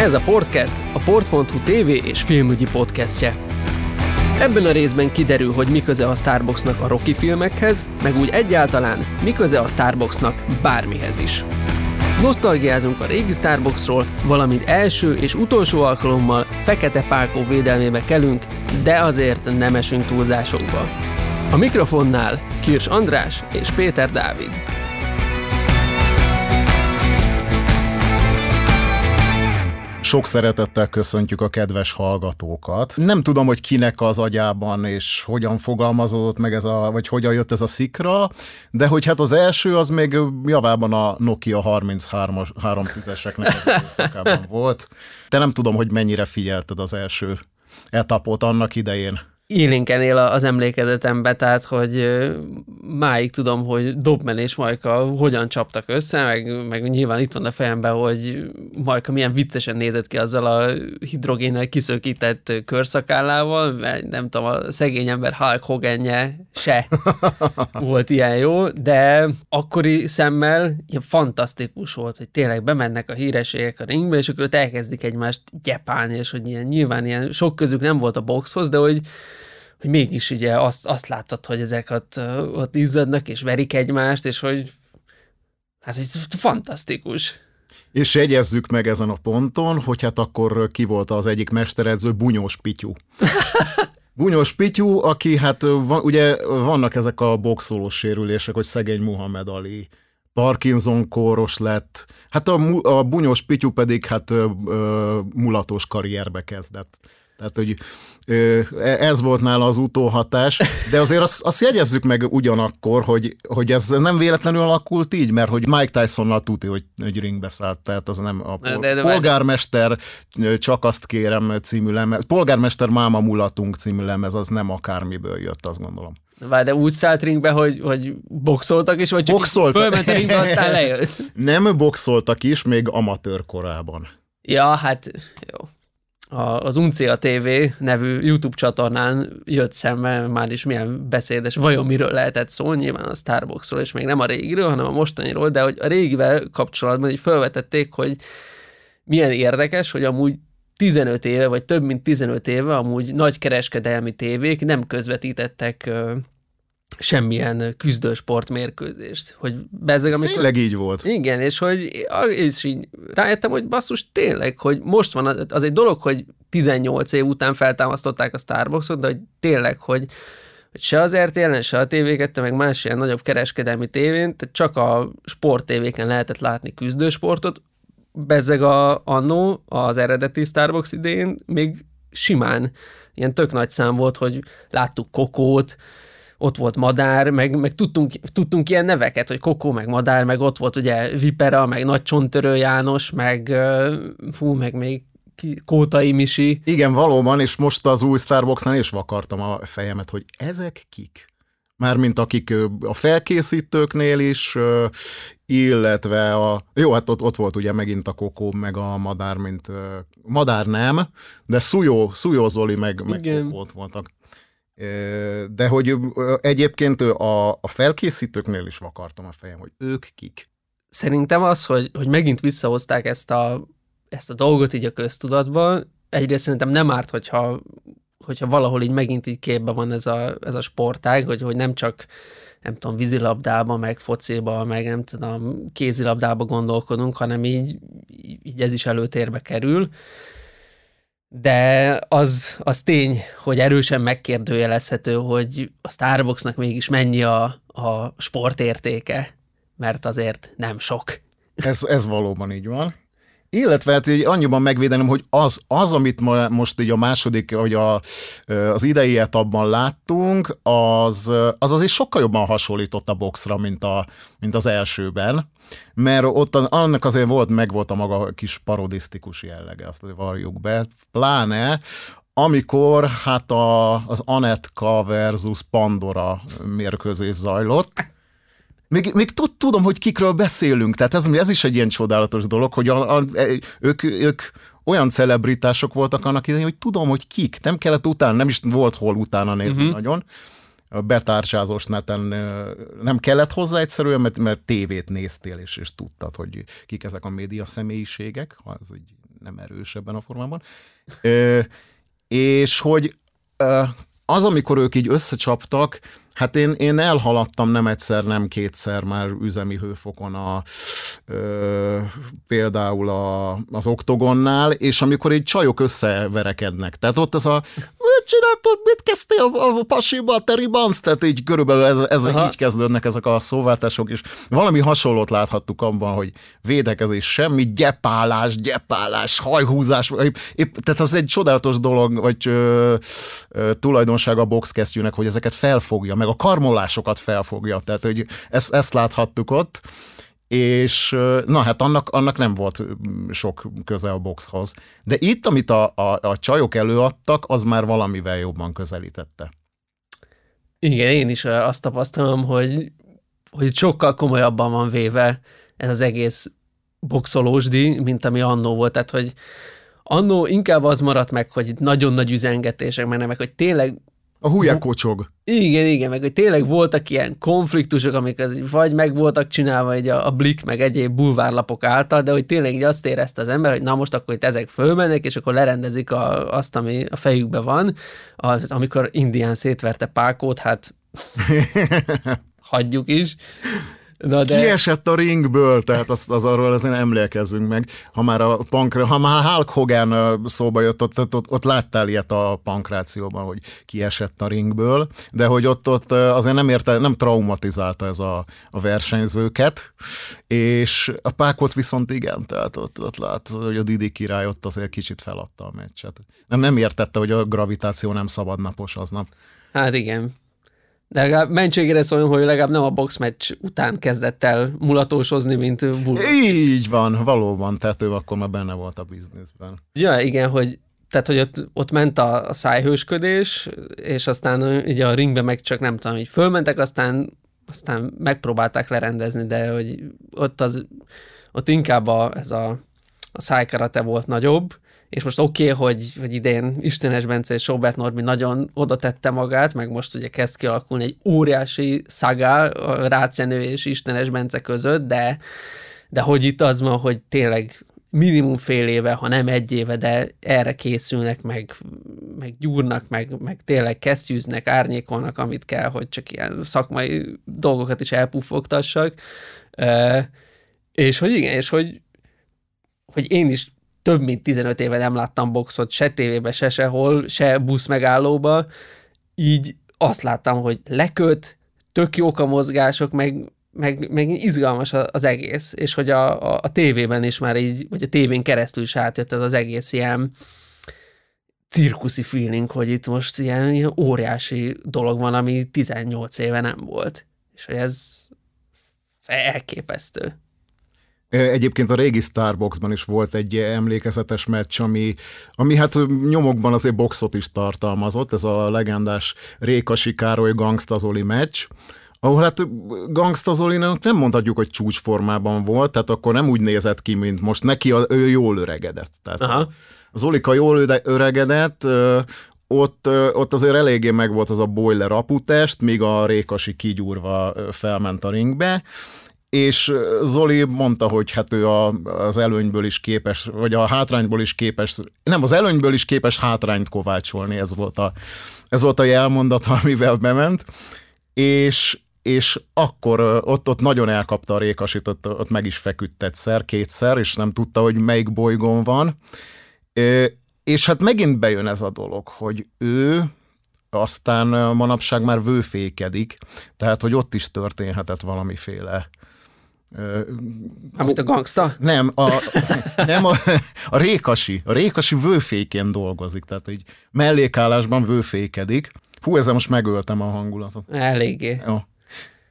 Ez a Portcast, a Port.hu TV és filmügyi podcastje. Ebben a részben kiderül, hogy mi köze a Starbucksnak a Rocky filmekhez, meg úgy egyáltalán mi köze a Starbucksnak bármihez is. Nosztalgiázunk a régi Starbucksról, valamint első és utolsó alkalommal fekete pálkó védelmébe kelünk, de azért nem esünk túlzásokba. A mikrofonnál Kirs András és Péter Dávid. Sok szeretettel köszöntjük a kedves hallgatókat. Nem tudom, hogy kinek az agyában és hogyan fogalmazódott meg ez a, vagy hogyan jött ez a szikra, de hogy hát az első az még javában a Nokia 33-as, 310-eseknek volt. De nem tudom, hogy mennyire figyelted az első etapot annak idején élénken él az emlékezetembe, tehát hogy máig tudom, hogy Dobmen és Majka hogyan csaptak össze, meg, meg nyilván itt van a fejemben, hogy Majka milyen viccesen nézett ki azzal a hidrogénnel kiszökített körszakállával, mert nem tudom, a szegény ember Hulk Hoganje se volt ilyen jó, de akkori szemmel ilyen fantasztikus volt, hogy tényleg bemennek a hírességek a ringbe, és akkor ott elkezdik egymást gyepálni, és hogy ilyen, nyilván ilyen sok közük nem volt a boxhoz, de hogy hogy mégis ugye azt, azt láttad, hogy ezek ott, ott izzadnak és verik egymást, és hogy hát ez fantasztikus. És jegyezzük meg ezen a ponton, hogy hát akkor ki volt az egyik mesteredző, Bunyós Pityú. Bunyós Pityú, aki hát van, ugye vannak ezek a boxolós sérülések, hogy szegény Muhammad Ali, Parkinson kóros lett, hát a, a Bunyós Pityú pedig hát ö, ö, mulatos karrierbe kezdett. Tehát, hogy ez volt nála az utóhatás, de azért azt, azt jegyezzük meg ugyanakkor, hogy, hogy ez nem véletlenül alakult így, mert hogy Mike Tysonnal tudja, hogy, hogy ringbe szállt, tehát az nem a pol- de, de, polgármester csak azt kérem című lemez, polgármester máma mulatunk című lemez, az nem akármiből jött, azt gondolom. Vár, de úgy szállt ringbe, hogy, hogy boxoltak is, vagy csak boxoltak. fölment a ringbe, aztán lejött? Nem boxoltak is, még amatőr korában. Ja, hát jó az Uncia TV nevű YouTube csatornán jött szembe már is milyen beszédes, vajon miről lehetett szó, nyilván a Starbucksról, és még nem a régiről, hanem a mostaniról, de hogy a régivel kapcsolatban így felvetették, hogy milyen érdekes, hogy amúgy 15 éve, vagy több mint 15 éve amúgy nagy kereskedelmi tévék nem közvetítettek semmilyen küzdősport mérkőzést. Hogy bezzeg, amikor... tényleg így volt. Igen, és hogy és így rájöttem, hogy basszus, tényleg, hogy most van, az egy dolog, hogy 18 év után feltámasztották a Starbucksot, de hogy tényleg, hogy, hogy se az RTL-en, se a tv meg más ilyen nagyobb kereskedelmi tévén, tehát csak a sporttévéken lehetett látni küzdősportot, bezzeg a annó, az eredeti Starbucks idején még simán ilyen tök nagy szám volt, hogy láttuk Kokót, ott volt madár, meg, meg tudtunk, tudtunk ilyen neveket, hogy Kokó, meg madár, meg ott volt ugye Vipera, meg Nagy Csontörő János, meg fú, meg még ki, Kótai Misi. Igen, valóban, és most az új Starbucksnál is vakartam a fejemet, hogy ezek kik? Mármint akik a felkészítőknél is, illetve a... Jó, hát ott, ott volt ugye megint a kokó, meg a madár, mint... Madár nem, de Szujó, Szujó Zoli meg, meg ott voltak. De hogy egyébként a, a felkészítőknél is vakartam a fejem, hogy ők kik. Szerintem az, hogy, hogy megint visszahozták ezt a, ezt a dolgot így a köztudatba, egyrészt szerintem nem árt, hogyha, hogyha valahol így megint így képbe van ez a, ez a sportág, hogy, hogy nem csak nem tudom, vízilabdába, meg fociba, meg nem tudom, kézilabdába gondolkodunk, hanem így, így ez is előtérbe kerül de az, az tény, hogy erősen megkérdőjelezhető, hogy a Starbucksnak mégis mennyi a, a sportértéke, mert azért nem sok. Ez, ez valóban így van. Illetve hát így annyiban megvédenem, hogy az, az amit ma, most így a második, vagy a, az idei etapban láttunk, az, az azért sokkal jobban hasonlított a boxra, mint, a, mint az elsőben, mert ott annak azért volt, meg volt a maga kis parodisztikus jellege, azt varjuk be, pláne amikor hát a, az Anetka versus Pandora mérkőzés zajlott, még, még tudom, hogy kikről beszélünk, tehát ez, ez is egy ilyen csodálatos dolog, hogy a, a, e, ők, ők olyan celebritások voltak annak idején, hogy tudom, hogy kik, nem kellett utána, nem is volt hol utána nézni uh-huh. nagyon. A betárcsázós neten nem kellett hozzá egyszerűen, mert, mert tévét néztél, és, és tudtad, hogy kik ezek a média személyiségek, ha ez így nem erős ebben a formában. Ö, és hogy az, amikor ők így összecsaptak, Hát én, én elhaladtam nem egyszer, nem kétszer már üzemi hőfokon a, ö, például a, az oktogonnál, és amikor egy csajok összeverekednek. Tehát ott az a mit csináltad, mit kezdtél a, a pasiba, a Terry? Tehát így körülbelül ez, ez így kezdődnek ezek a szóváltások, és valami hasonlót láthattuk abban, hogy védekezés semmi, gyepálás, gyepálás, hajhúzás, épp, épp, tehát az egy csodálatos dolog, vagy ö, ö, tulajdonság a boxkesztyűnek, hogy ezeket felfogja, meg a karmolásokat felfogja, tehát hogy ezt, ezt láthattuk ott, és na hát annak, annak nem volt sok köze a boxhoz. De itt, amit a, a, a csajok előadtak, az már valamivel jobban közelítette. Igen, én is azt tapasztalom, hogy, hogy sokkal komolyabban van véve ez az egész boxolósdi, mint ami annó volt. Tehát, hogy annó inkább az maradt meg, hogy nagyon nagy üzengetések mennek, hogy tényleg a hülye kocsog. Igen, igen, meg hogy tényleg voltak ilyen konfliktusok, amik vagy meg voltak csinálva egy a, a Blik, meg egyéb bulvárlapok által, de hogy tényleg így azt érezte az ember, hogy na most akkor itt ezek fölmennek, és akkor lerendezik a, azt, ami a fejükben van. Az, amikor Indián szétverte Pákót, hát hagyjuk is. Na de... Kiesett a ringből, tehát az, az arról azért emlékezzünk meg. Ha már a pankra, ha már Hulk Hogan szóba jött, ott, ott, ott, ott láttál ilyet a pankrációban, hogy kiesett a ringből, de hogy ott, ott azért nem érte, nem traumatizálta ez a, a versenyzőket, és a Pákot viszont igen, tehát ott, ott lát, hogy a Didi király ott azért kicsit feladta a meccset. Nem, nem értette, hogy a gravitáció nem szabadnapos aznap. Hát igen. De legalább mentségére szóljon, hogy legalább nem a boxmeccs után kezdett el mulatósozni, mint Bulldog. Így van, valóban, tehát ő akkor már benne volt a bizniszben. Ja, igen, hogy tehát, hogy ott, ott ment a, a szájhősködés, és aztán ugye a ringbe meg csak nem tudom, hogy fölmentek, aztán, aztán megpróbálták lerendezni, de hogy ott az, ott inkább a, ez a, a szájkarate volt nagyobb, és most oké, okay, hogy, hogy idén Istenes Bence és Sobert Norbi nagyon oda tette magát, meg most ugye kezd kialakulni egy óriási szagá Rácenő és Istenes Bence között, de, de hogy itt az van, hogy tényleg minimum fél éve, ha nem egy éve, de erre készülnek, meg, meg gyúrnak, meg, meg tényleg kesztyűznek, árnyékolnak, amit kell, hogy csak ilyen szakmai dolgokat is elpuffogtassak. E, és hogy igen, és hogy, hogy én is több mint 15 éve nem láttam boxot, se tévébe, se sehol, se busz megállóba, így azt láttam, hogy leköt, tök jók a mozgások, meg, meg, meg izgalmas az egész, és hogy a, a, a tévében is már így, vagy a tévén keresztül is átjött ez az egész ilyen cirkuszi feeling, hogy itt most ilyen, ilyen óriási dolog van, ami 18 éve nem volt. És hogy ez, ez elképesztő. Egyébként a régi Starboxban is volt egy emlékezetes meccs, ami, ami hát nyomokban azért boxot is tartalmazott, ez a legendás Rékasi Károly Gangsta Zoli meccs, ahol hát Gangsta Zolinak nem mondhatjuk, hogy csúcsformában volt, tehát akkor nem úgy nézett ki, mint most neki, a, ő jól öregedett. Tehát Aha. az Olika jól öregedett, ott, ott azért eléggé meg volt az a boiler aputest, míg a Rékasi kigyúrva felment a ringbe, és Zoli mondta, hogy hát ő a, az előnyből is képes, vagy a hátrányból is képes, nem, az előnyből is képes hátrányt kovácsolni, ez volt a, ez volt a jelmondat, amivel bement, és, és akkor ott, ott nagyon elkapta a rékasit, ott, ott meg is feküdt egyszer, kétszer, és nem tudta, hogy melyik bolygón van. És hát megint bejön ez a dolog, hogy ő aztán manapság már vőfékedik, tehát hogy ott is történhetett valamiféle Amit a gangsta? Nem, a, nem a, a Rékasi. A Rékasi vőfékén dolgozik, tehát egy mellékállásban vőfékedik. Fú, ezzel most megöltem a hangulatot. Eléggé. Jó.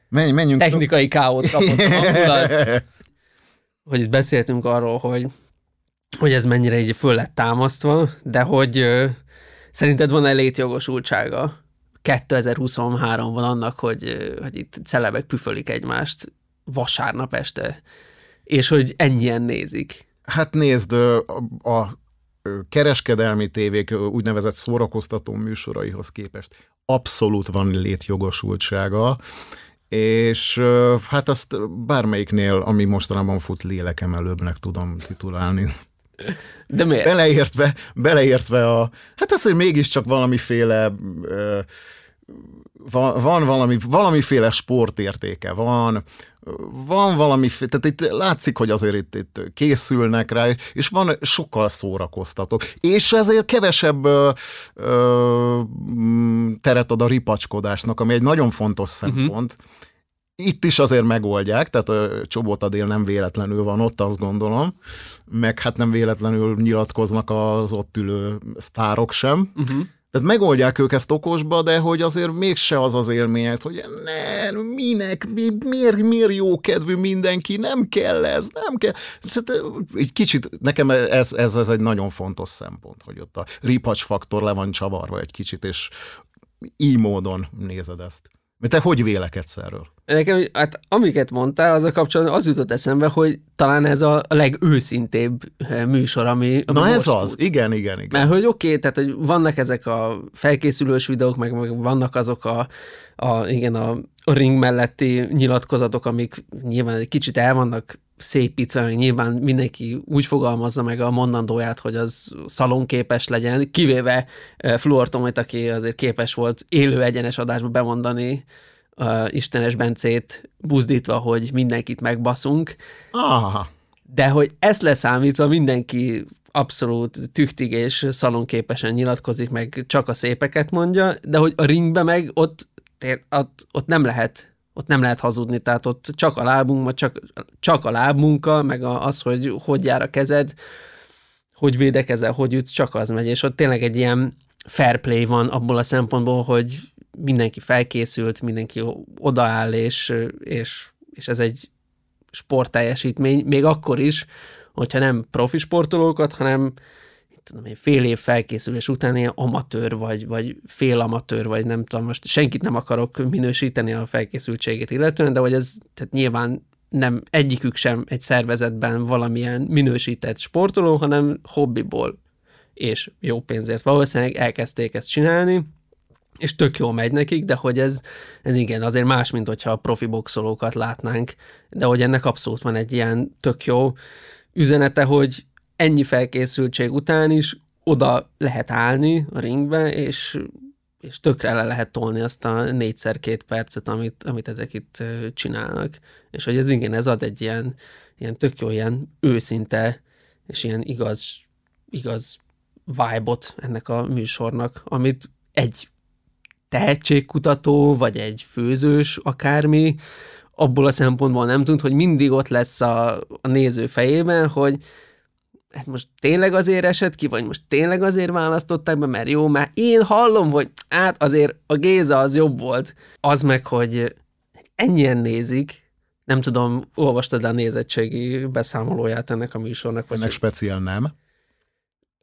Menj, menjünk. Technikai káót kapott a hangulat. Hogy itt beszéltünk arról, hogy, hogy ez mennyire így föl lett támasztva, de hogy ö, szerinted van-e létjogosultsága 2023 van annak, hogy, hogy itt celebek püfölik egymást vasárnap este, és hogy ennyien nézik. Hát nézd, a, a kereskedelmi tévék úgynevezett szórakoztató műsoraihoz képest abszolút van létjogosultsága, és hát azt bármelyiknél, ami mostanában fut lélekemelőbbnek tudom titulálni. De miért? Beleértve, beleértve a, hát az, hogy mégiscsak valamiféle van, van valami, valamiféle sportértéke, van, van valami, tehát itt látszik, hogy azért itt, itt készülnek rá, és van sokkal szórakoztató. És ezért kevesebb ö, ö, teret ad a ripacskodásnak, ami egy nagyon fontos szempont. Uh-huh. Itt is azért megoldják, tehát a Csobotadél nem véletlenül van ott, azt gondolom, meg hát nem véletlenül nyilatkoznak az ott ülő sztárok sem. Uh-huh tehát megoldják ők ezt okosba, de hogy azért mégse az az élményed, hogy ne, minek, mi, miért, miért jó kedvű mindenki, nem kell ez, nem kell. Egy kicsit, nekem ez, ez, ez egy nagyon fontos szempont, hogy ott a ripacs faktor le van csavarva egy kicsit, és így módon nézed ezt. Te hogy vélekedsz erről? Nekem, hát amiket mondtál, az a kapcsolatban az jutott eszembe, hogy talán ez a legőszintébb eh, műsor, ami, ami Na ez az, fut. igen, igen, igen. Mert hogy oké, okay, tehát hogy vannak ezek a felkészülős videók, meg, meg vannak azok a, a, igen, a, a ring melletti nyilatkozatok, amik nyilván egy kicsit el vannak szépítve, meg nyilván mindenki úgy fogalmazza meg a mondandóját, hogy az szalonképes legyen, kivéve eh, Fluortomit, aki azért képes volt élő egyenes adásba bemondani uh, Istenes Bencét buzdítva, hogy mindenkit megbaszunk. Aha. De hogy ezt leszámítva mindenki abszolút tüchtig és szalonképesen nyilatkozik, meg csak a szépeket mondja, de hogy a ringbe meg ott, ott, ott nem lehet ott nem lehet hazudni, tehát ott csak a lábunk, csak, csak a lábmunka, meg az, hogy hogy jár a kezed, hogy védekezel, hogy ütsz, csak az megy, és ott tényleg egy ilyen fair play van abból a szempontból, hogy mindenki felkészült, mindenki odaáll, és, és, és ez egy sportteljesítmény, még akkor is, hogyha nem profi sportolókat, hanem tudom én, fél év felkészülés után ilyen amatőr, vagy, vagy fél amatőr, vagy nem tudom, most senkit nem akarok minősíteni a felkészültségét illetően, de hogy ez tehát nyilván nem egyikük sem egy szervezetben valamilyen minősített sportoló, hanem hobbiból és jó pénzért. Valószínűleg elkezdték ezt csinálni, és tök jól megy nekik, de hogy ez, ez igen, azért más, mint hogyha a profi boxolókat látnánk, de hogy ennek abszolút van egy ilyen tök jó üzenete, hogy ennyi felkészültség után is oda lehet állni a ringbe, és, és tökre le lehet tolni azt a négyszer két percet, amit, amit ezek itt csinálnak. És hogy ez igen, ez ad egy ilyen, ilyen tök jó, ilyen őszinte, és ilyen igaz, igaz vibe-ot ennek a műsornak, amit egy tehetségkutató, vagy egy főzős, akármi, abból a szempontból nem tud, hogy mindig ott lesz a, a néző fejében, hogy ez most tényleg azért esett ki, vagy most tényleg azért választották be, mert jó, mert én hallom, hogy át azért a Géza az jobb volt. Az meg, hogy ennyien nézik, nem tudom, olvastad a nézettségi beszámolóját ennek a műsornak? Vagy ennek speciál nem.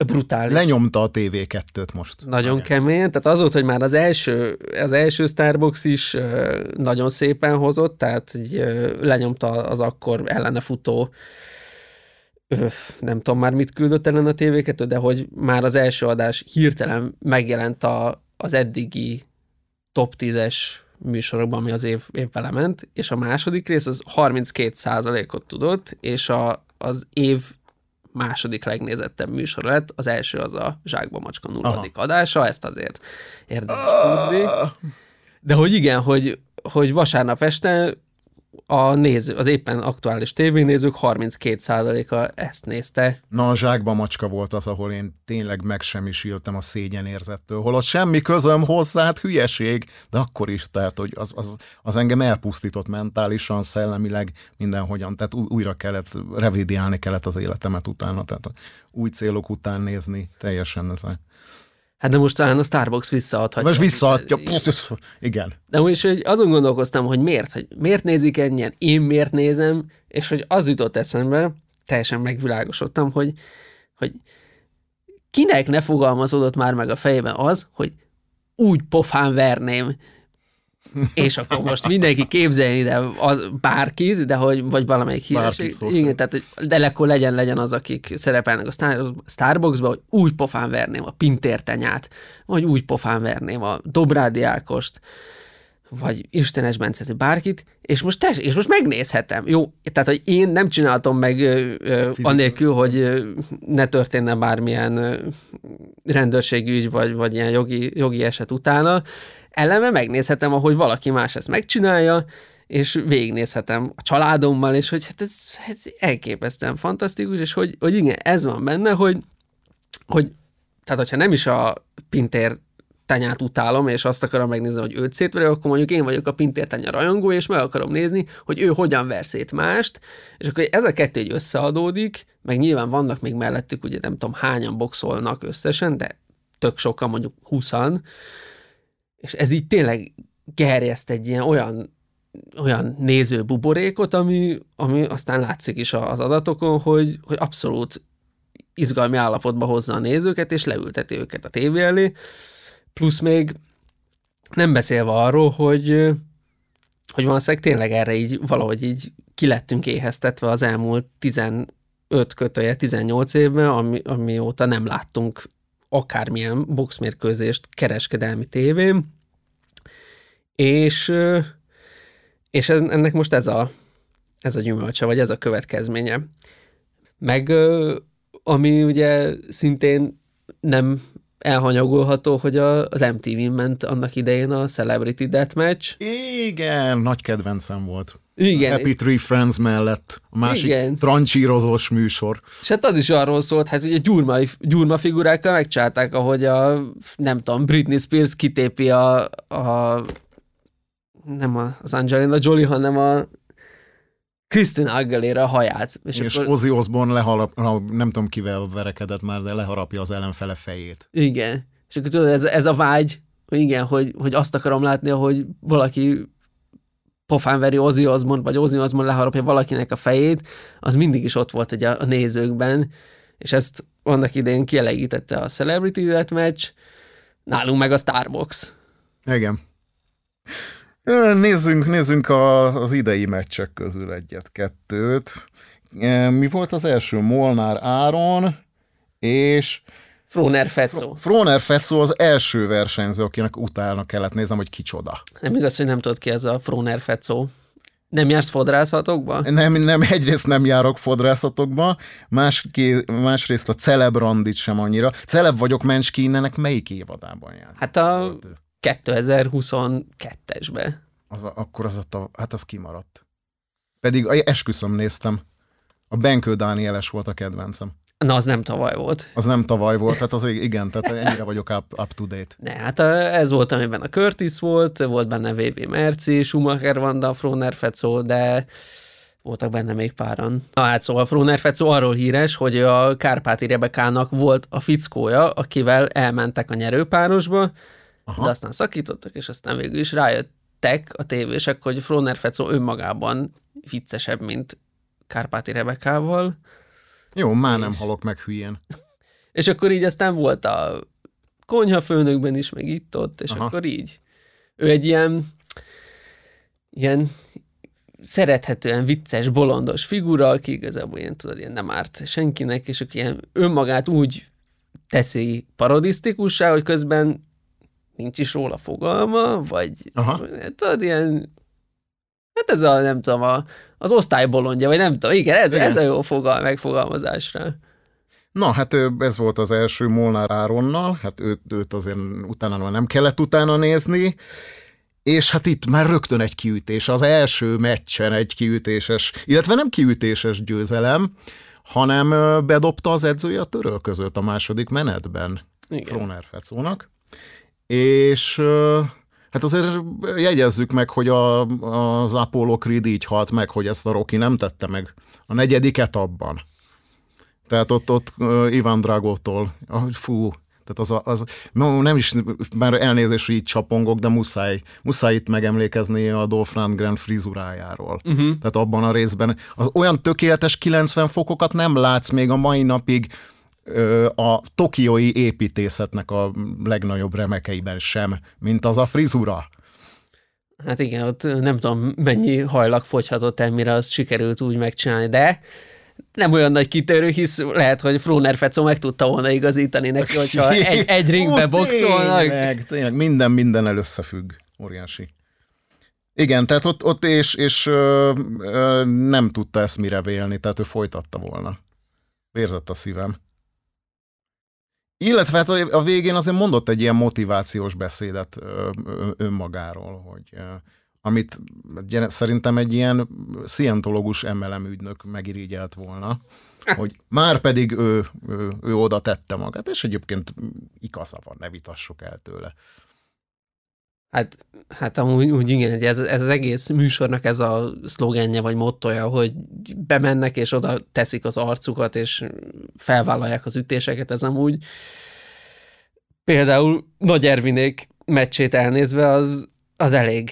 Brutális. Lenyomta a TV2-t most. Nagyon Nagyon kemény, tehát az volt, hogy már az első, az első Starbucks is nagyon szépen hozott, tehát így, lenyomta az akkor ellene futó nem tudom már mit küldött ellen a tv de hogy már az első adás hirtelen megjelent a, az eddigi top 10-es műsorokban, ami az év, év vele ment, és a második rész az 32 ot tudott, és a, az év második legnézettebb műsor lett, az első az a Zsákba Macska nulladik adása, ezt azért érdemes tudni. De hogy igen, hogy, hogy vasárnap este a néző, az éppen aktuális tévénézők 32%-a ezt nézte. Na, a zsákba macska volt az, ahol én tényleg megsemmisültem a szégyenérzettől, holott semmi közöm hozzá, hát hülyeség, de akkor is, tehát, hogy az, az, az engem elpusztított mentálisan, szellemileg, mindenhogyan, tehát újra kellett, revidiálni kellett az életemet utána, tehát új célok után nézni, teljesen ez a Hát de most talán a Starbucks visszaadhatja. Most visszaadja, igen. De most hogy azon gondolkoztam, hogy miért, hogy miért nézik ennyien, én miért nézem, és hogy az jutott eszembe, teljesen megvilágosodtam, hogy, hogy kinek ne fogalmazódott már meg a fejében az, hogy úgy pofán verném és akkor most mindenki képzelni ide az bárkit, de hogy, vagy valamelyik híreség. Igen, tehát, hogy de akkor legyen, legyen az, akik szerepelnek a Star, Starbucksba, hogy úgy pofán verném a Pintértenyát, vagy úgy pofán verném a Dobrádi Ákost, vagy Istenes Bencet, bárkit, és most, tess, és most megnézhetem. Jó, tehát, hogy én nem csináltam meg ö, ö, anélkül, hogy ö, ne történne bármilyen ö, rendőrségügy, vagy, vagy ilyen jogi, jogi eset utána, ellenben megnézhetem, ahogy valaki más ezt megcsinálja, és végignézhetem a családommal, és hogy hát ez, ez elképesztően fantasztikus, és hogy, hogy igen, ez van benne, hogy, hogy tehát hogyha nem is a Pintér tanyát utálom, és azt akarom megnézni, hogy őt szétverek, akkor mondjuk én vagyok a Pintér tanya rajongó, és meg akarom nézni, hogy ő hogyan ver szét mást, és akkor ez a kettő egy összeadódik, meg nyilván vannak még mellettük, ugye nem tudom hányan boxolnak összesen, de tök sokan, mondjuk húszan, és ez így tényleg gerjeszt egy ilyen olyan, olyan néző buborékot, ami, ami aztán látszik is az adatokon, hogy, hogy abszolút izgalmi állapotba hozza a nézőket, és leülteti őket a tévé elé. Plusz még nem beszélve arról, hogy, hogy valószínűleg tényleg erre így valahogy így kilettünk éheztetve az elmúlt 15 kötője 18 évben, ami, amióta nem láttunk akármilyen boxmérkőzést kereskedelmi tévén, és, és ez, ennek most ez a, ez a gyümölcse, vagy ez a következménye. Meg ami ugye szintén nem elhanyagolható, hogy a, az MTV-n ment annak idején a Celebrity Deathmatch. Igen, nagy kedvencem volt. Igen. Happy Tree Friends mellett a másik Igen. trancsírozós műsor. És hát az is arról szólt, hát ugye gyurma, gyurma figurákkal megcsálták, ahogy a, nem tudom, Britney Spears kitépi a, a nem az Angelina Jolie, hanem a Christina Aguilera a haját. És, és akkor... Ozzy Osbourne leharap, nem tudom kivel verekedett már, de leharapja az ellenfele fejét. Igen. És akkor tudod, ez, ez a vágy, hogy igen, hogy, hogy azt akarom látni, hogy valaki pofán veri Ozzy Osbourne, vagy Ozzy Osbourne leharapja valakinek a fejét, az mindig is ott volt egy a, a nézőkben, és ezt annak idején kielegítette a Celebrity Deathmatch, nálunk meg a Starbucks. Igen. Nézzünk, nézzünk a, az idei meccsek közül egyet-kettőt. Mi volt az első? Molnár Áron és Froner Fetszó. Froner Fetszó az első versenyző, akinek utána kellett néznem, hogy kicsoda. Nem igaz, hogy nem tudod ki ez a Froner Fetszó. Nem jársz fodrászatokba? Nem, nem, egyrészt nem járok fodrászatokba, más, másrészt a Celebrandit sem annyira. Celeb vagyok Menschkinnenek melyik évadában jár? Hát a 2022-esbe. Az a, akkor az a, hát az kimaradt. Pedig esküszöm néztem. A Benkő Dánieles volt a kedvencem. Na, az nem tavaly volt. Az nem tavaly volt, tehát az igen, tehát ennyire vagyok up, up to date. Ne, hát ez volt, amiben a Curtis volt, volt benne VB Merci, Schumacher, Vanda, Froner Fecó, de voltak benne még páran. Na hát szóval Froner Fecó arról híres, hogy a Kárpáti Rebekának volt a fickója, akivel elmentek a nyerőpárosba, Aha. de aztán szakítottak, és aztán végül is rájöttek a tévések, hogy Froner Fecó önmagában viccesebb, mint Kárpáti Rebekával. Jó, már és... nem halok meg hülyén. és akkor így aztán volt a konyhafőnökben is, meg itt-ott, és Aha. akkor így. Ő egy ilyen, ilyen szerethetően vicces, bolondos figura, aki igazából ilyen, tudod, ilyen nem árt senkinek, és aki ilyen önmagát úgy teszi parodisztikussá, hogy közben nincs is róla fogalma, vagy Aha. tudod, ilyen Hát ez a, nem tudom, a, az osztálybolondja, vagy nem tudom, igen, ez, igen. ez a jó fogal, megfogalmazásra. Na, hát ez volt az első Molnár Áronnal, hát őt, őt azért utána nem kellett utána nézni, és hát itt már rögtön egy kiütés, az első meccsen egy kiütéses, illetve nem kiütéses győzelem, hanem bedobta az edzője a törölközőt a második menetben Froner Fecónak, és hát azért jegyezzük meg, hogy a, az Apollo Creed így halt meg, hogy ezt a Rocky nem tette meg a negyediket abban. Tehát ott, ott Ivan Dragótól, fú, tehát az, az nem is, már elnézés, hogy így csapongok, de muszáj, muszáj itt megemlékezni a Dolph Lundgren frizurájáról. Uh-huh. Tehát abban a részben az olyan tökéletes 90 fokokat nem látsz még a mai napig a tokiói építészetnek a legnagyobb remekeiben sem, mint az a frizura. Hát igen, ott nem tudom mennyi hajlag fogyhatott el, mire azt sikerült úgy megcsinálni, de nem olyan nagy kitörő, hisz lehet, hogy Froner Fecó meg tudta volna igazítani neki, hogyha egy, egy ringbe boxolnak. Tényleg, tényleg, minden minden összefügg. Óriási. Igen, tehát ott, ott és, és ö, ö, nem tudta ezt mire vélni, tehát ő folytatta volna. Vérzett a szívem. Illetve hát a végén azért mondott egy ilyen motivációs beszédet önmagáról, hogy amit szerintem egy ilyen szientológus MLM ügynök megirigyelt volna, hogy már pedig ő, ő, ő oda tette magát, és egyébként igaza van, ne vitassuk el tőle. Hát, hát amúgy úgy igen, ez, ez az egész műsornak ez a szlogenje vagy mottoja, hogy bemennek és oda teszik az arcukat, és felvállalják az ütéseket, ez amúgy például Nagy Ervinék meccsét elnézve az, az elég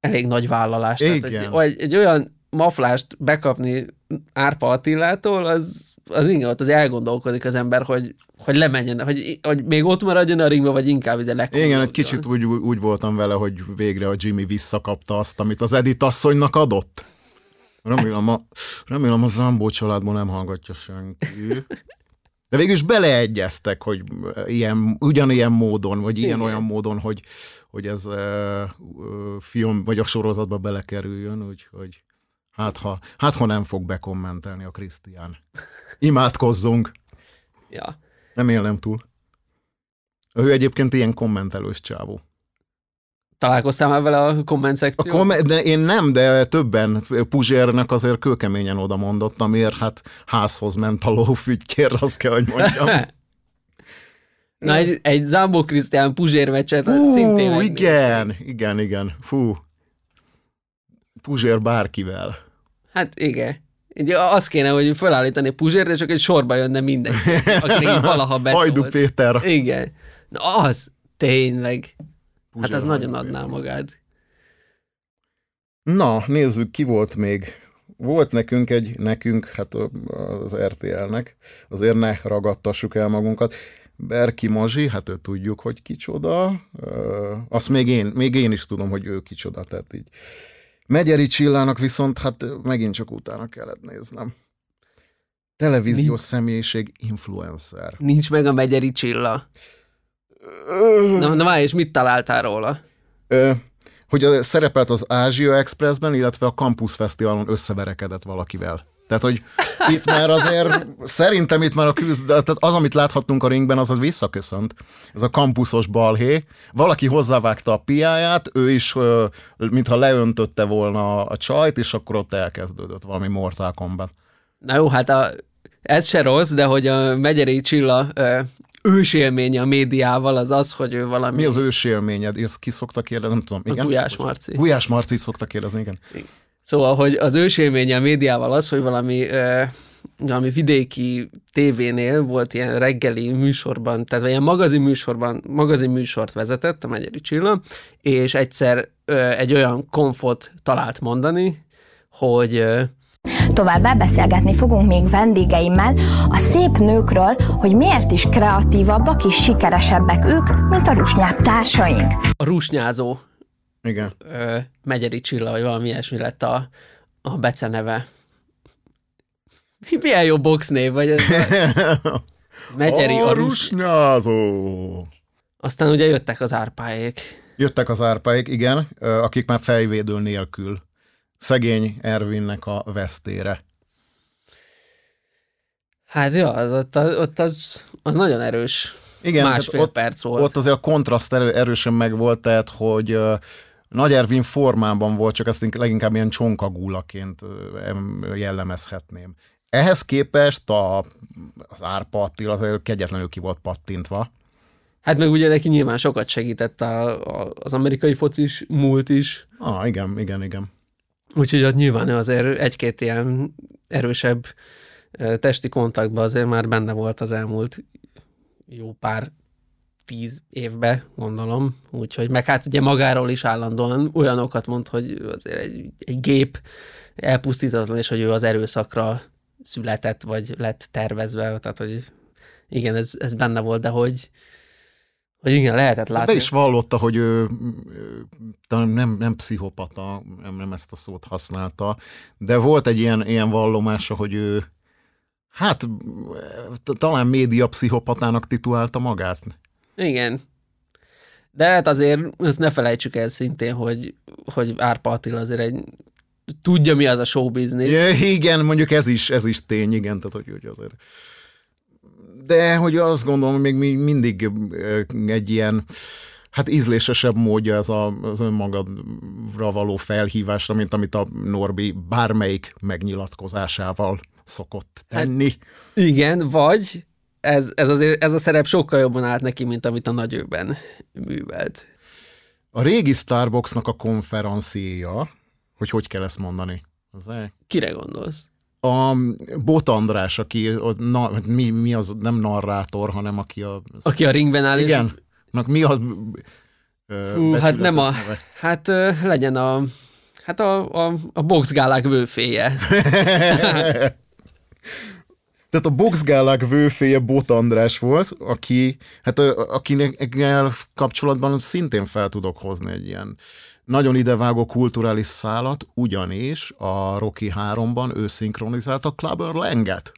elég nagy vállalás. Igen. Tehát, hogy egy, egy olyan maflást bekapni Árpa Attilától, az, az igen, ott az elgondolkodik az ember, hogy, hogy lemenjen, hogy, hogy még ott maradjon a ringbe, vagy inkább ide lekomorodjon. Igen, egy kicsit úgy, úgy voltam vele, hogy végre a Jimmy visszakapta azt, amit az Edith asszonynak adott. Remélem a, remélem a Zambó családból nem hallgatja senki. De végül is beleegyeztek, hogy ilyen, ugyanilyen módon, vagy ilyen-olyan módon, hogy, hogy ez e, film, vagy a sorozatba belekerüljön, úgyhogy hát ha, hát ha nem fog bekommentelni a Krisztián. Imádkozzunk! Ja. Nem élem túl. Ő egyébként ilyen kommentelős csávó. Találkoztál már vele a komment szekció? A kom- de én nem, de többen. Puzsérnek azért kőkeményen oda mondott, amiért hát házhoz ment a lófügykér, azt kell, hogy mondjam. Na, egy, egy Zambó Krisztián Puzsér meccset Hú, szintén igen, igen, igen. Fú. Puzsér bárkivel. Hát igen. Ugye azt kéne, hogy felállítani Puzsért, és csak egy sorba jönne mindenki, akinek valaha beszólt. Hajdu Péter. Igen. Na, az tényleg. Puzsér hát az nagyon adná magát. Na, nézzük, ki volt még. Volt nekünk egy, nekünk, hát az RTL-nek, azért ne ragadtassuk el magunkat. Berki Mazsi, hát ő tudjuk, hogy kicsoda. Azt még én, még én is tudom, hogy ő kicsoda, tehát így. Megyeri Csillának viszont hát megint csak utána kellett néznem. Televíziós Nincs. személyiség, influencer. Nincs meg a Megyeri Csilla. Na, na várj, és mit találtál róla? Ö, hogy szerepelt az Ázsia Expressben, illetve a Campus Fesztiválon összeverekedett valakivel. Tehát, hogy itt már azért, szerintem itt már a küzd, tehát az, amit láthattunk a ringben, az az visszaköszönt. Ez a kampuszos balhé. Valaki hozzávágta a piáját, ő is, mintha leöntötte volna a csajt, és akkor ott elkezdődött valami Mortal Kombat. Na jó, hát a, ez se rossz, de hogy a Megyeri Csilla ősélménye a médiával az az, hogy ő valami... Mi az ősélményed? Ezt ki szokta kérdezni? Nem tudom. Igen? A Gulyás Marci. Gulyás Marci szokta kérdezni, igen. igen. Szóval, hogy az ősélménye a médiával az, hogy valami, uh, valami vidéki tévénél volt ilyen reggeli műsorban, tehát ilyen magazin műsorban, magazin műsort vezetett a Megyeri Csilla, és egyszer uh, egy olyan konfot talált mondani, hogy uh, Továbbá beszélgetni fogunk még vendégeimmel a szép nőkről, hogy miért is kreatívabbak és sikeresebbek ők, mint a rusnyáp társaink. A rusnyázó igen. Ö, Megyeri Csilla, vagy valami ilyesmi lett a, a beceneve. Milyen jó boxnév, vagy ez a... Megyeri a, a rusnyázó. Aztán ugye jöttek az árpáék. Jöttek az árpáék, igen, akik már fejvédő nélkül. Szegény Ervinnek a vesztére. Hát jó, az, ott, ott az, az nagyon erős. Igen, másfél ott, perc volt. Ott azért a kontraszt erő, erősen megvolt, tehát hogy Nagy Ervin formában volt, csak ezt leginkább ilyen csonkagúlaként jellemezhetném. Ehhez képest a, az Árpa Attila azért kegyetlenül ki volt pattintva. Hát meg ugye neki nyilván sokat segített a, a, az amerikai focis múlt is. Ah, igen, igen, igen. Úgyhogy ott nyilván azért egy-két ilyen erősebb testi kontaktban azért már benne volt az elmúlt jó pár tíz évbe, gondolom. Úgyhogy meg hát ugye magáról is állandóan olyanokat mond, hogy azért egy, egy gép elpusztítatlan, és hogy ő az erőszakra született, vagy lett tervezve, tehát hogy igen, ez, ez benne volt, de hogy, hogy igen, lehetett látni. Be is vallotta, hogy ő, nem, nem pszichopata, nem, nem ezt a szót használta, de volt egy ilyen, ilyen vallomása, hogy ő hát talán média pszichopatának titulálta magát. Igen. De hát azért ezt ne felejtsük el szintén, hogy, hogy Árpa Attila azért egy tudja, mi az a show business. Ja, igen, mondjuk ez is, ez is tény, igen, tehát hogy, hogy azért. De hogy azt gondolom, még mindig egy ilyen, hát ízlésesebb módja ez a, az önmagadra való felhívásra, mint amit a Norbi bármelyik megnyilatkozásával szokott tenni. Hát, igen, vagy ez, ez, azért, ez a szerep sokkal jobban állt neki, mint amit a nagyőben művelt. A régi Starbucksnak a konferencia, hogy hogy kell ezt mondani? Az -e? Kire gondolsz? A Bot András, aki na, mi, mi az, nem narrátor, hanem aki a... Aki a ringben áll. Igen. És... mi a Fú, hát nem a... Neve? Hát legyen a... Hát a, a, a boxgálák vőféje. Tehát a boxgálák vőféje Bot András volt, aki, hát akinek kapcsolatban szintén fel tudok hozni egy ilyen nagyon idevágó kulturális szálat, ugyanis a Rocky 3-ban ő szinkronizálta Clubber Langet.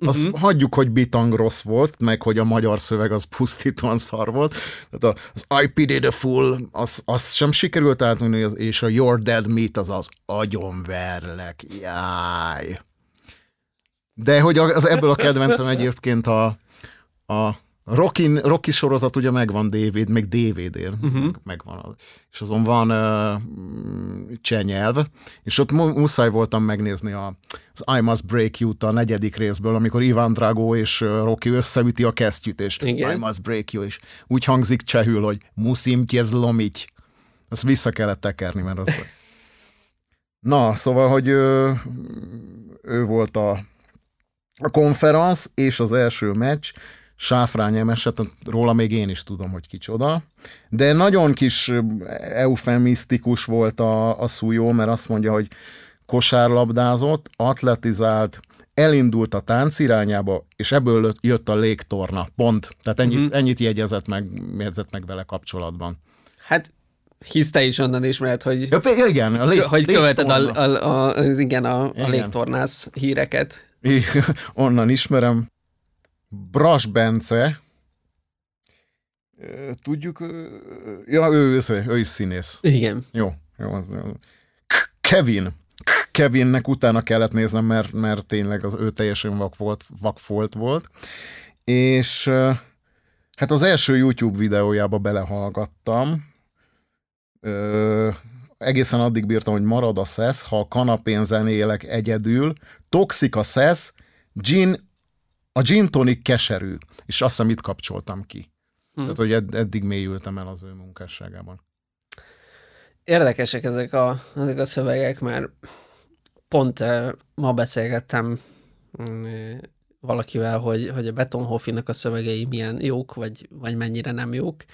Azt uh-huh. hagyjuk, hogy bitang rossz volt, meg hogy a magyar szöveg az pusztítóan szar volt. Tehát az I pity the fool, az, az sem sikerült átmenni, és a Your Dead Meat az az agyonverlek, jáj. De hogy az ebből a kedvencem egyébként a, a Rocky, Rocky sorozat ugye megvan DVD, meg DVD-n, uh-huh. megvan. És azon van uh, csenyelv, és ott mu- muszáj voltam megnézni a, az I Must Break You-t a negyedik részből, amikor Ivan Drago és Rocky összeüti a kesztyűt, és Igen. I Must Break You, és úgy hangzik csehül, hogy musim tě zlomit. Azt vissza kellett tekerni, mert az... Na, szóval, hogy ő, ő volt a a konferenc és az első meccs, Sáfrány emeset, róla még én is tudom, hogy kicsoda, de nagyon kis eufemisztikus volt a, a szújó, mert azt mondja, hogy kosárlabdázott, atletizált, elindult a tánc irányába, és ebből jött a légtorna, pont. Tehát ennyit, mm-hmm. ennyit jegyezett meg, jegyzett meg vele kapcsolatban. Hát hisz te is onnan ismered, hogy, ja, igen, a lég, hogy követed a, a, a, a, igen, a, igen. a légtornász híreket. Így, onnan ismerem. Bras Bence, tudjuk, ja, ő, ő, ő is színész. Igen. Jó, jó. Az, Kevin. Kevinnek utána kellett néznem, mert, mert tényleg az ő teljesen vak volt, vakfolt volt. És hát az első YouTube videójába belehallgattam. Ö, egészen addig bírtam, hogy marad a szesz, ha a kanapén zenélek egyedül, toxik a szesz, gin a gin tonic keserű, és azt hiszem itt kapcsoltam ki. Hmm. Tehát, hogy ed- eddig mélyültem el az ő munkásságában. Érdekesek ezek a, ezek a szövegek, mert pont eh, ma beszélgettem mm, valakivel, hogy, hogy a Betonhoffinak a szövegei milyen jók, vagy, vagy mennyire nem jók,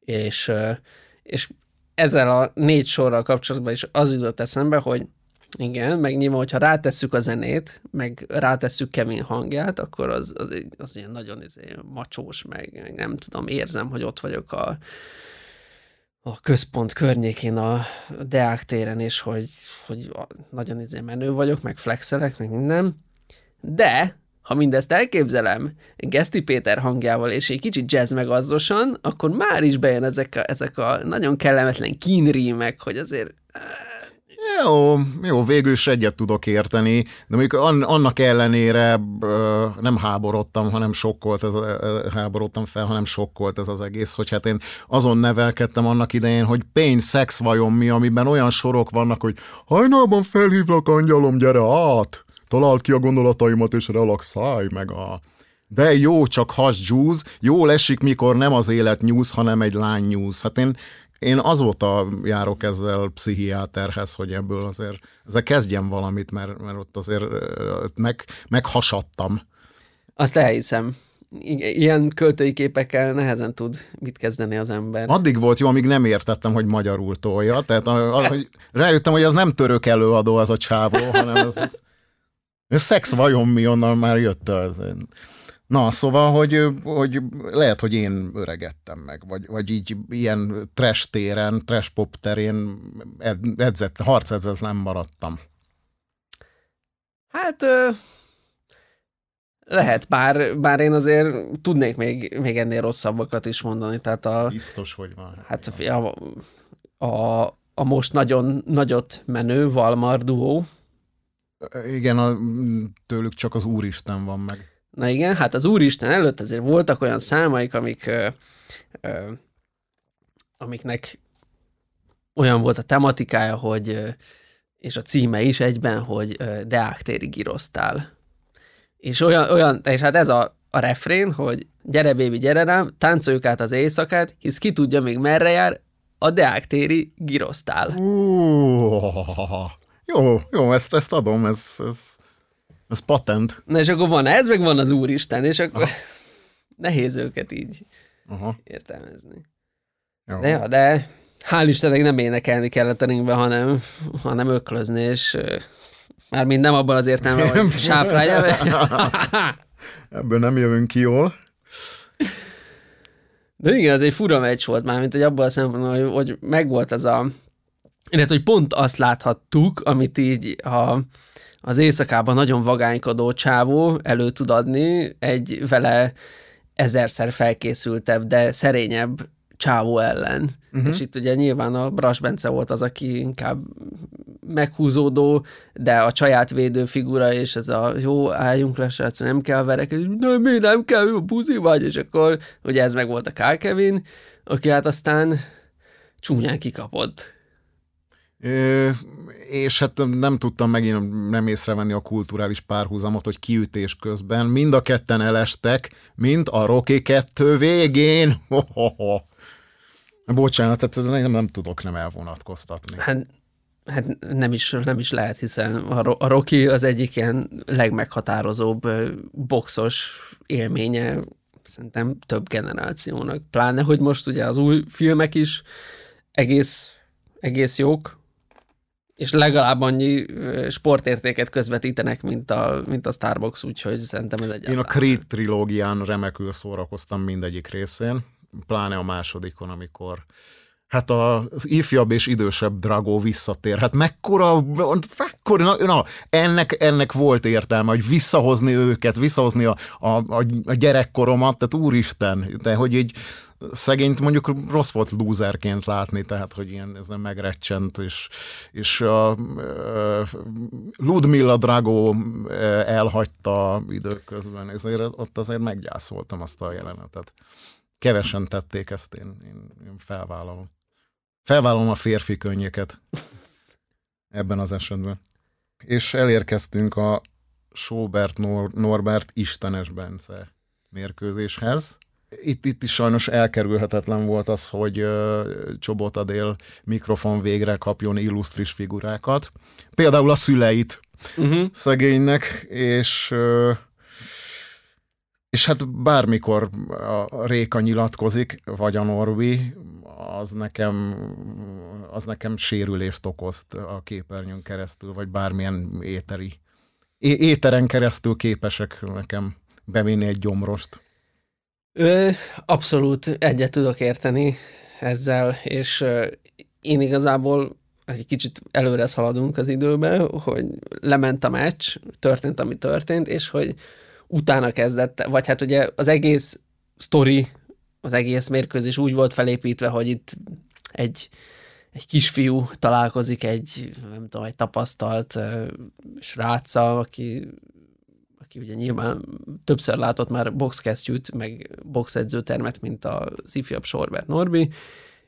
és, eh, és ezzel a négy sorral kapcsolatban is az jutott eszembe, hogy igen, meg nyilván, hogyha rátesszük a zenét, meg rátesszük Kevin hangját, akkor az, az, az ilyen nagyon izé, macsós, meg, nem tudom, érzem, hogy ott vagyok a, a központ környékén a Deák téren, és hogy, hogy nagyon izé menő vagyok, meg flexelek, meg minden. De, ha mindezt elképzelem Geszti Péter hangjával, és egy kicsit jazz megazzosan, akkor már is bejön ezek a, ezek a nagyon kellemetlen kínrímek, hogy azért Jó, jó, végül is egyet tudok érteni, de mondjuk annak ellenére nem háborodtam, hanem sokkolt, ez, háborodtam fel, hanem sokkolt ez az egész, hogy hát én azon nevelkedtem annak idején, hogy pénz, szex vajon mi, amiben olyan sorok vannak, hogy hajnalban felhívlak, angyalom, gyere át, találd ki a gondolataimat és relaxálj meg a... De jó, csak has juice, jó esik, mikor nem az élet news, hanem egy lány news. Hát én én azóta járok ezzel pszichiáterhez, hogy ebből azért ezzel kezdjem valamit, mert, mert ott azért meg, meghasadtam. Azt elhiszem. Ilyen költői képekkel nehezen tud mit kezdeni az ember. Addig volt jó, amíg nem értettem, hogy magyarul tolja. Tehát a, a, hogy rájöttem, hogy az nem török előadó az a csávó, hanem ez, ez, ez szex vajon mi onnan már jött az. Na, szóval, hogy, hogy lehet, hogy én öregettem meg, vagy, vagy így ilyen trash téren, trash pop terén edzett, nem maradtam. Hát lehet, bár, bár én azért tudnék még, még ennél rosszabbakat is mondani. Tehát a, Biztos, hogy van. Hát a, a, a most nagyon nagyot menő Valmar duó. Igen, a, tőlük csak az Úristen van meg. Na igen, hát az Úristen előtt azért voltak olyan számaik, amik, ö, ö, amiknek olyan volt a tematikája, hogy, és a címe is egyben, hogy Deák téri girosztál. És olyan, olyan, és hát ez a, a refrén, hogy gyere bébi, gyere rám, táncoljuk át az éjszakát, hisz ki tudja még merre jár, a Deák téri girosztál. Jó, jó, ezt, ezt adom, ez, ez ez patent. Na és akkor van ez, meg van az Úristen, és akkor Aha. nehéz őket így Aha. értelmezni. Jó. De, ja, de hál' Istennek nem énekelni kellett a ringbe, hanem, hanem öklözni, és mind nem abban az értelemben, hogy sáflája. Ebből nem jövünk ki jól. De igen, ez egy fura meccs volt már, mint hogy abban a szempontból, hogy, hogy megvolt ez a illetve, hogy pont azt láthattuk, amit így a, az éjszakában nagyon vagánykodó csávó elő tud adni egy vele ezerszer felkészültebb, de szerényebb csávó ellen. Uh-huh. És itt ugye nyilván a Bras Bence volt az, aki inkább meghúzódó, de a csaját védő figura, és ez a jó, álljunk le, srác, nem kell verekedni, nem, mi nem kell, jó buzi vagy, és akkor ugye ez meg volt a Kyle Kevin, aki hát aztán csúnyán kikapott és hát nem tudtam megint nem észrevenni a kulturális párhuzamot, hogy kiütés közben mind a ketten elestek, mint a Rocky 2 végén. Ho, ho, ho. Bocsánat, tehát nem, nem tudok nem elvonatkoztatni. Hát, hát nem, is, nem is lehet, hiszen a, a Rocky az egyik ilyen legmeghatározóbb boxos élménye szerintem több generációnak. Pláne, hogy most ugye az új filmek is egész, egész jók, és legalább annyi sportértéket közvetítenek, mint a, mint a Starbucks, úgyhogy szerintem ez egyáltalán. Én a Creed trilógián remekül szórakoztam mindegyik részén, pláne a másodikon, amikor hát az ifjabb és idősebb Drago visszatér. Hát mekkora, mekkora na, ennek, ennek volt értelme, hogy visszahozni őket, visszahozni a, a, a gyerekkoromat, tehát úristen, de hogy így szegényt mondjuk rossz volt lúzerként látni, tehát hogy ilyen ez nem megrecsent, és, és a, a Ludmilla Drago elhagyta időközben, ezért ott azért meggyászoltam azt a jelenetet. Kevesen tették ezt, én, én, én felvállalom. Felvállalom a férfi könnyeket ebben az esetben. És elérkeztünk a Sobert Nor- Norbert Istenes Bence mérkőzéshez. Itt, itt is sajnos elkerülhetetlen volt az, hogy uh, Csobot Adél mikrofon végre kapjon illusztris figurákat. Például a szüleit uh-huh. szegénynek, és uh, és hát bármikor a Réka nyilatkozik, vagy a Norbi, az nekem, az nekem sérülést okoz a képernyőn keresztül, vagy bármilyen éteri. É- éteren keresztül képesek nekem bevinni egy gyomrost. Ö, abszolút egyet tudok érteni ezzel, és én igazából egy kicsit előre szaladunk az időben, hogy lement a meccs, történt, ami történt, és hogy utána kezdett, vagy hát ugye az egész sztori, az egész mérkőzés úgy volt felépítve, hogy itt egy, egy kisfiú találkozik egy, nem tudom, egy tapasztalt sráccal, aki, aki ugye nyilván többször látott már boxkesztyűt, meg boxedzőtermet, mint az ifjabb Sorbert Norbi,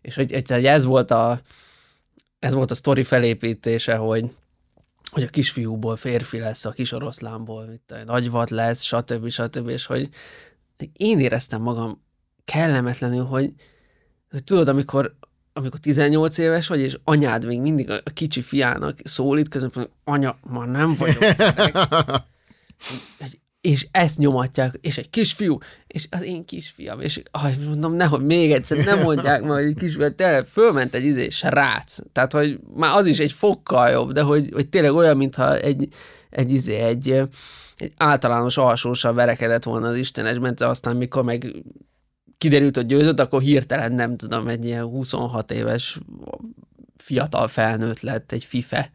és hogy egyszer ez volt a, ez volt a sztori felépítése, hogy hogy a kisfiúból férfi lesz, a kis oroszlánból mit, nagy vad lesz, stb. stb. És hogy én éreztem magam kellemetlenül, hogy, hogy tudod, amikor, amikor 18 éves vagy, és anyád még mindig a kicsi fiának szólít, közben hogy anya, ma nem vagyok és ezt nyomatják, és egy kisfiú, és az én kisfiam, és aj, mondom, nehogy még egyszer, nem mondják majd egy kisfiú, te fölment egy izé, srác, tehát, hogy már az is egy fokkal jobb, de hogy, hogy tényleg olyan, mintha egy, egy izé, egy, egy általános alsósal verekedett volna az Istenesben, de aztán mikor meg kiderült, hogy győzött, akkor hirtelen nem tudom, egy ilyen 26 éves fiatal felnőtt lett, egy fife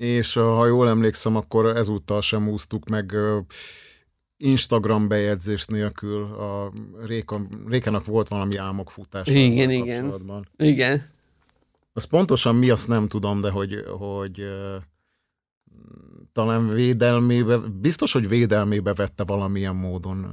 és ha jól emlékszem, akkor ezúttal sem úsztuk meg Instagram bejegyzés nélkül. A Réka, Rékának volt valami álmokfutás. Igen, igen. Igen. Az pontosan mi, azt nem tudom, de hogy, hogy talán védelmébe, biztos, hogy védelmébe vette valamilyen módon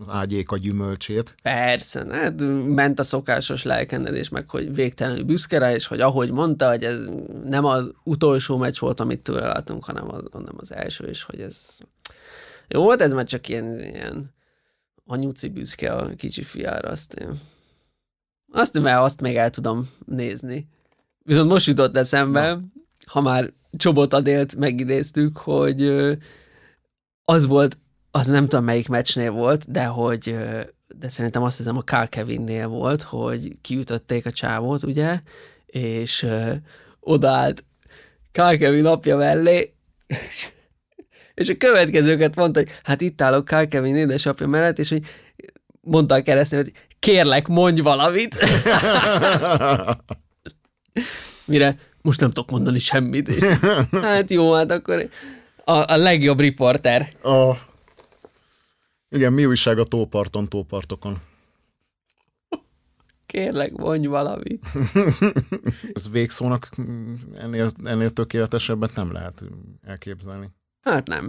az ágyék a gyümölcsét. Persze, hát ment a szokásos lelkendedés, meg hogy végtelenül büszke rá, és hogy ahogy mondta, hogy ez nem az utolsó meccs volt, amit tőle látunk, hanem az, hanem az első, és hogy ez jó volt, ez már csak ilyen, ilyen anyuci büszke a kicsi fiára, azt én. Azt, mert azt még el tudom nézni. Viszont most jutott eszembe, Na. Ha már Csobot Adélt megidéztük, hogy az volt, az nem tudom melyik meccsnél volt, de hogy de szerintem azt hiszem a Carl Kevinnél volt, hogy kiütötték a csávót, ugye, és ö, odaállt Carl Kevin apja mellé, és a következőket mondta, hogy hát itt állok Carl Kevin édesapja mellett, és hogy mondta a keresztnél, hogy kérlek, mondj valamit. Mire most nem tudok mondani semmit. És, hát jó, hát akkor a, a legjobb riporter. A, igen, mi újság a tóparton, tópartokon? Kérlek, mondj valamit. Ez végszónak ennél, ennél tökéletesebbet nem lehet elképzelni. Hát nem.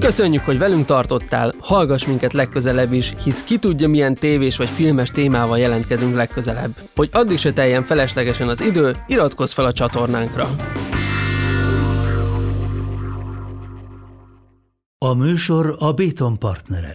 Köszönjük, hogy velünk tartottál, hallgass minket legközelebb is, hisz ki tudja milyen tévés vagy filmes témával jelentkezünk legközelebb. Hogy addig se teljen feleslegesen az idő, iratkozz fel a csatornánkra. A műsor a Béton partnere.